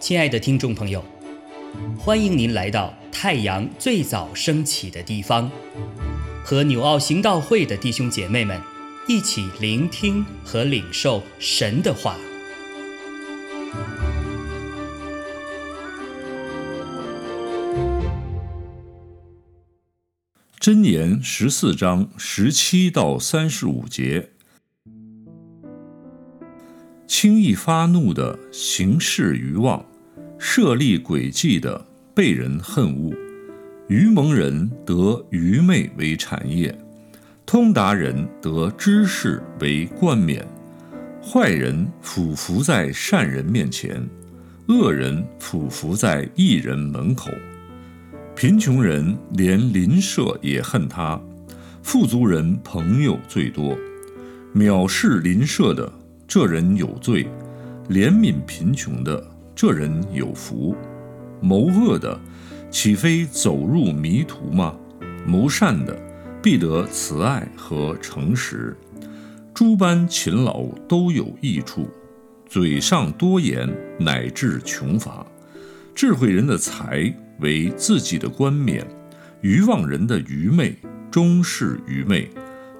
亲爱的听众朋友，欢迎您来到太阳最早升起的地方，和纽奥行道会的弟兄姐妹们一起聆听和领受神的话。箴言十四章十七到三十五节。轻易发怒的行事愚妄，设立诡计的被人恨恶。愚蒙人得愚昧为产业，通达人得知识为冠冕。坏人俯伏在善人面前，恶人俯伏在义人门口。贫穷人连邻舍也恨他，富足人朋友最多。藐视邻舍的。这人有罪，怜悯贫穷的这人有福，谋恶的岂非走入迷途吗？谋善的必得慈爱和诚实，诸般勤劳都有益处。嘴上多言乃至穷乏，智慧人的财为自己的冠冕，愚妄人的愚昧终是愚昧。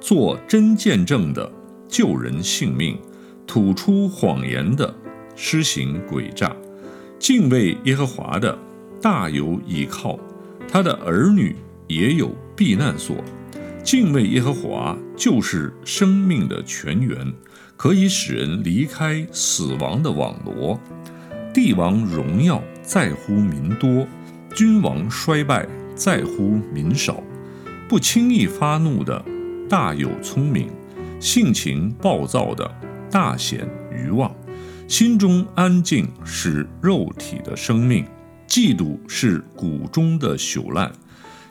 做真见证的救人性命。吐出谎言的，施行诡诈；敬畏耶和华的，大有倚靠；他的儿女也有避难所。敬畏耶和华就是生命的泉源，可以使人离开死亡的网罗。帝王荣耀在乎民多，君王衰败在乎民少。不轻易发怒的，大有聪明；性情暴躁的。大显愚妄，心中安静是肉体的生命；嫉妒是骨中的朽烂，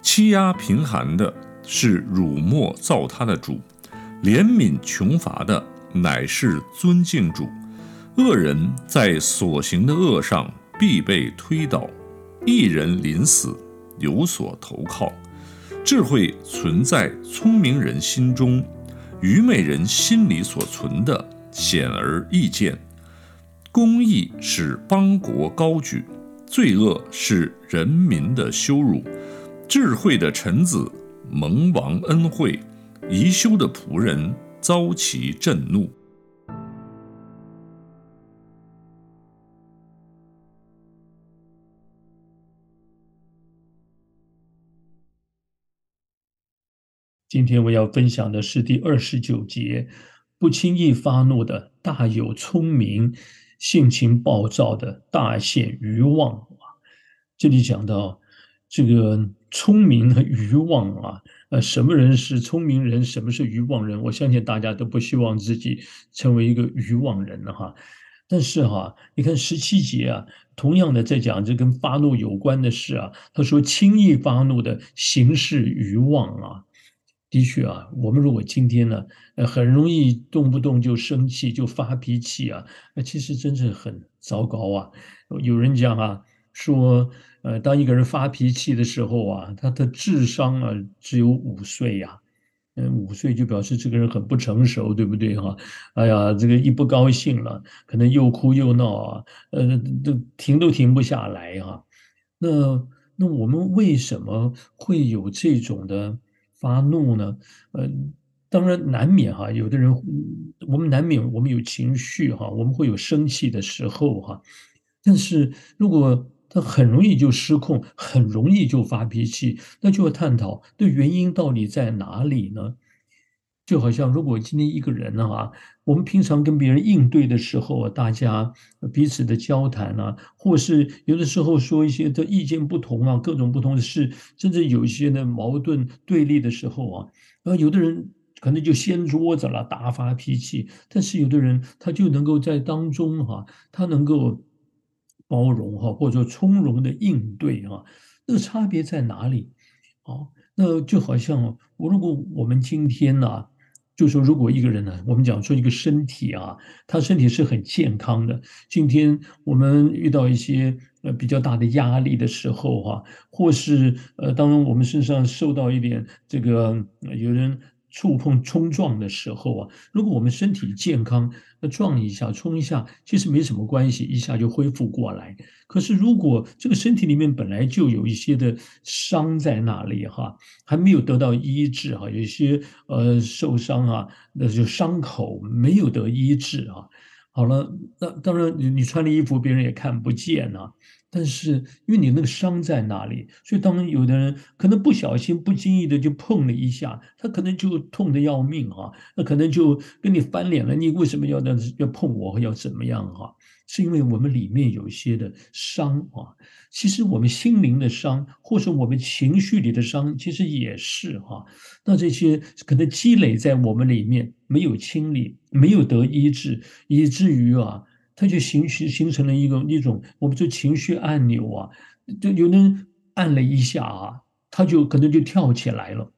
欺压贫寒的是辱没造他的主；怜悯穷乏的乃是尊敬主。恶人在所行的恶上必被推倒，一人临死有所投靠。智慧存在聪明人心中，愚昧人心里所存的。显而易见，公义使邦国高举，罪恶是人民的羞辱。智慧的臣子蒙王恩惠，宜修的仆人遭其震怒。今天我要分享的是第二十九节。不轻易发怒的大有聪明，性情暴躁的大显愚妄啊！这里讲到这个聪明和愚妄啊，呃，什么人是聪明人，什么是愚妄人？我相信大家都不希望自己成为一个愚妄人了哈。但是哈，你看十七节啊，同样的在讲这跟发怒有关的事啊，他说轻易发怒的行事愚妄啊。的确啊，我们如果今天呢，呃，很容易动不动就生气，就发脾气啊，那其实真是很糟糕啊。有人讲啊，说，呃，当一个人发脾气的时候啊，他的智商啊只有五岁呀，嗯，五岁就表示这个人很不成熟，对不对哈？哎呀，这个一不高兴了，可能又哭又闹啊，呃，都停都停不下来哈。那那我们为什么会有这种的？发怒呢？呃，当然难免哈。有的人，我们难免我们有情绪哈，我们会有生气的时候哈。但是如果他很容易就失控，很容易就发脾气，那就要探讨的原因到底在哪里呢？就好像如果今天一个人啊，我们平常跟别人应对的时候，大家彼此的交谈啊，或是有的时候说一些的意见不同啊，各种不同的事，甚至有一些呢矛盾对立的时候啊，然后有的人可能就掀桌子了，大发脾气，但是有的人他就能够在当中哈，他能够包容哈，或者说从容的应对哈，那个差别在哪里？哦，那就好像我如果我们今天呢？就说，如果一个人呢，我们讲说一个身体啊，他身体是很健康的。今天我们遇到一些呃比较大的压力的时候哈，或是呃当我们身上受到一点这个有人触碰冲撞的时候啊，如果我们身体健康，那撞一下、冲一下，其实没什么关系，一下就恢复过来。可是如果这个身体里面本来就有一些的伤在那里哈，还没有得到医治哈，有一些呃受伤啊，那就伤口没有得医治啊。好了，那当然你你穿的衣服别人也看不见啊。但是因为你那个伤在哪里，所以当有的人可能不小心、不经意的就碰了一下，他可能就痛得要命啊，那可能就跟你翻脸了。你为什么要要要碰我，要怎么样哈？是因为我们里面有一些的伤啊。其实我们心灵的伤，或是我们情绪里的伤，其实也是哈。那这些可能积累在我们里面，没有清理，没有得医治，以至于啊。它就形形形成了一个一种，我们说情绪按钮啊，就有人按了一下啊，他就可能就跳起来了，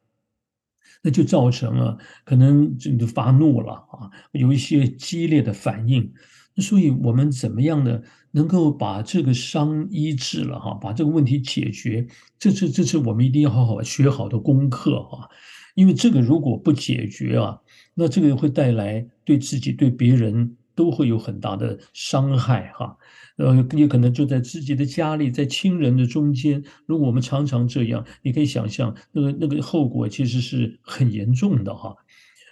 那就造成了可能就就发怒了啊，有一些激烈的反应。所以我们怎么样的能够把这个伤医治了哈，把这个问题解决？这是这是我们一定要好好学好的功课啊，因为这个如果不解决啊，那这个会带来对自己对别人。都会有很大的伤害哈，呃，也可能就在自己的家里，在亲人的中间。如果我们常常这样，你可以想象那个那个后果其实是很严重的哈。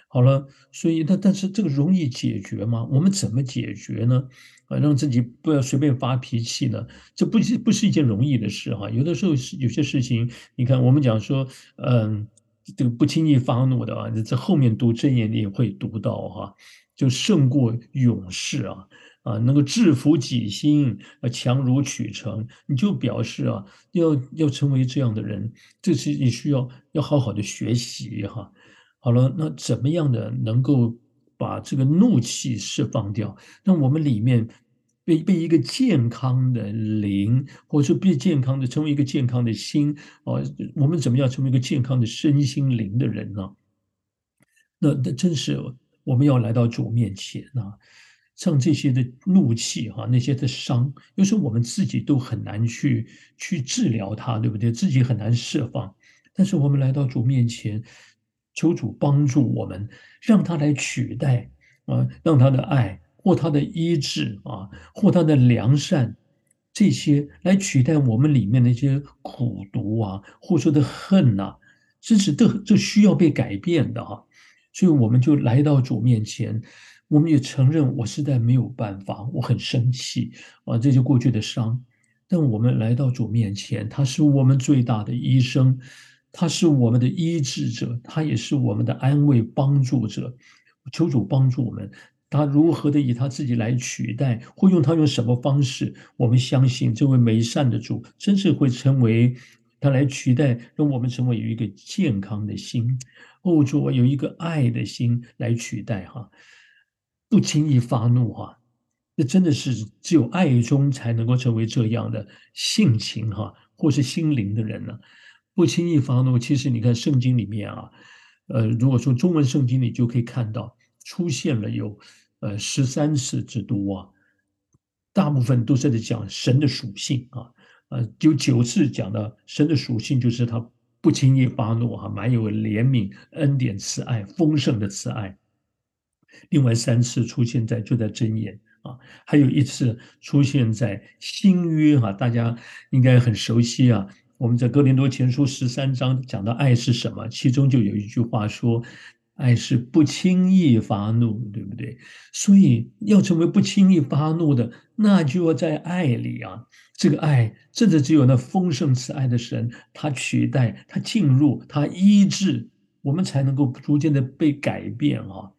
好了，所以那但是这个容易解决吗？我们怎么解决呢？啊，让自己不要随便发脾气呢？这不是不是一件容易的事哈。有的时候是有些事情，你看我们讲说，嗯，这个不轻易发怒的啊，在后面读正言你也会读到哈。就胜过勇士啊啊，能够制服己心啊，强如取成，你就表示啊，要要成为这样的人，这是你需要要好好的学习哈。好了，那怎么样的能够把这个怒气释放掉，让我们里面被被一个健康的灵，或者说被健康的成为一个健康的心啊？我们怎么样成为一个健康的身心灵的人呢？那那真是。我们要来到主面前啊，像这些的怒气哈，那些的伤，有时候我们自己都很难去去治疗它，对不对？自己很难释放。但是我们来到主面前，求主帮助我们，让他来取代啊，让他的爱或他的医治啊，或他的良善，这些来取代我们里面那些苦毒啊，或者说的恨呐，这是都这需要被改变的哈。所以我们就来到主面前，我们也承认我实在没有办法，我很生气啊，这就过去的伤。但我们来到主面前，他是我们最大的医生，他是我们的医治者，他也是我们的安慰帮助者。求主帮助我们，他如何的以他自己来取代，会用他用什么方式？我们相信这位美善的主，真是会成为他来取代，让我们成为有一个健康的心。哦，主，啊有一个爱的心来取代哈，不轻易发怒哈，那真的是只有爱中才能够成为这样的性情哈，或是心灵的人呢。不轻易发怒，其实你看圣经里面啊，呃，如果说中文圣经里就可以看到出现了有呃十三次之多啊，大部分都是在讲神的属性啊，呃，有九次讲的神的属性就是他。不轻易发怒，哈，蛮有怜悯、恩典、慈爱、丰盛的慈爱。另外三次出现在就在箴言啊，还有一次出现在新约哈，大家应该很熟悉啊。我们在哥林多前书十三章讲到爱是什么，其中就有一句话说。爱是不轻易发怒，对不对？所以要成为不轻易发怒的，那就要在爱里啊。这个爱，真的只有那丰盛慈爱的神，他取代，他进入，他医治，我们才能够逐渐的被改变啊。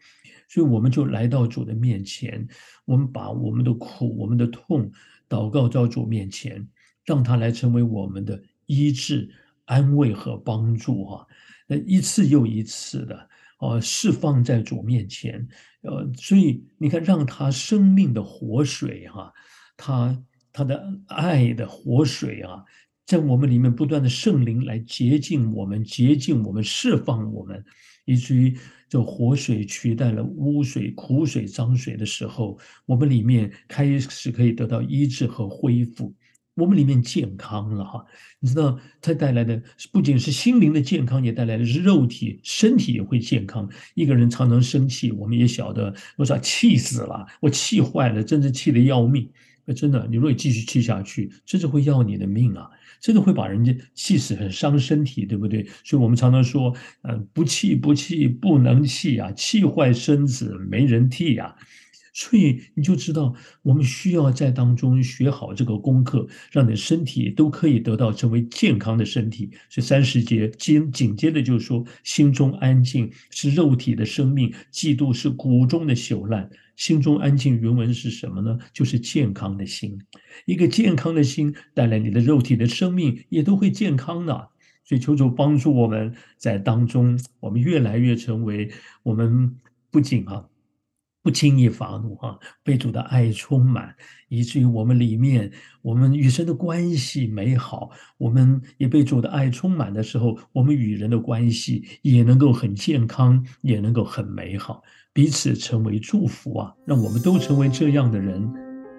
所以我们就来到主的面前，我们把我们的苦、我们的痛祷告到主面前，让他来成为我们的医治、安慰和帮助啊。那一次又一次的。哦，释放在主面前，呃，所以你看，让他生命的活水哈，他他的爱的活水啊，在我们里面不断的圣灵来洁净我们，洁净我们，释放我们，以至于这活水取代了污水、苦水、脏水的时候，我们里面开始可以得到医治和恢复。我们里面健康了哈，你知道，它带来的不仅是心灵的健康，也带来的是肉体、身体也会健康。一个人常常生气，我们也晓得，我说气死了，我气坏了，真是气得要命。那真的，你如果继续气下去，真的会要你的命啊！真的会把人家气死，很伤身体，对不对？所以我们常常说，嗯，不气不气不能气啊，气坏身子没人替呀。所以你就知道，我们需要在当中学好这个功课，让你身体都可以得到成为健康的身体。所以三十节紧紧接着就说：心中安静是肉体的生命，嫉妒是骨中的朽烂。心中安静，原文是什么呢？就是健康的心。一个健康的心带来你的肉体的生命也都会健康的。所以求主帮助我们在当中，我们越来越成为我们不仅啊。不轻易发怒啊，被主的爱充满，以至于我们里面，我们与神的关系美好。我们也被主的爱充满的时候，我们与人的关系也能够很健康，也能够很美好，彼此成为祝福啊！让我们都成为这样的人，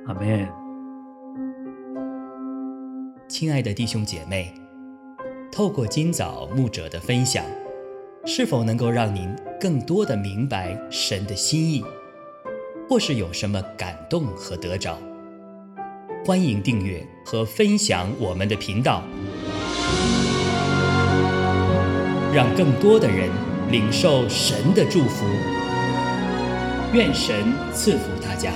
阿门。亲爱的弟兄姐妹，透过今早牧者的分享，是否能够让您更多的明白神的心意？或是有什么感动和得着，欢迎订阅和分享我们的频道，让更多的人领受神的祝福。愿神赐福大家。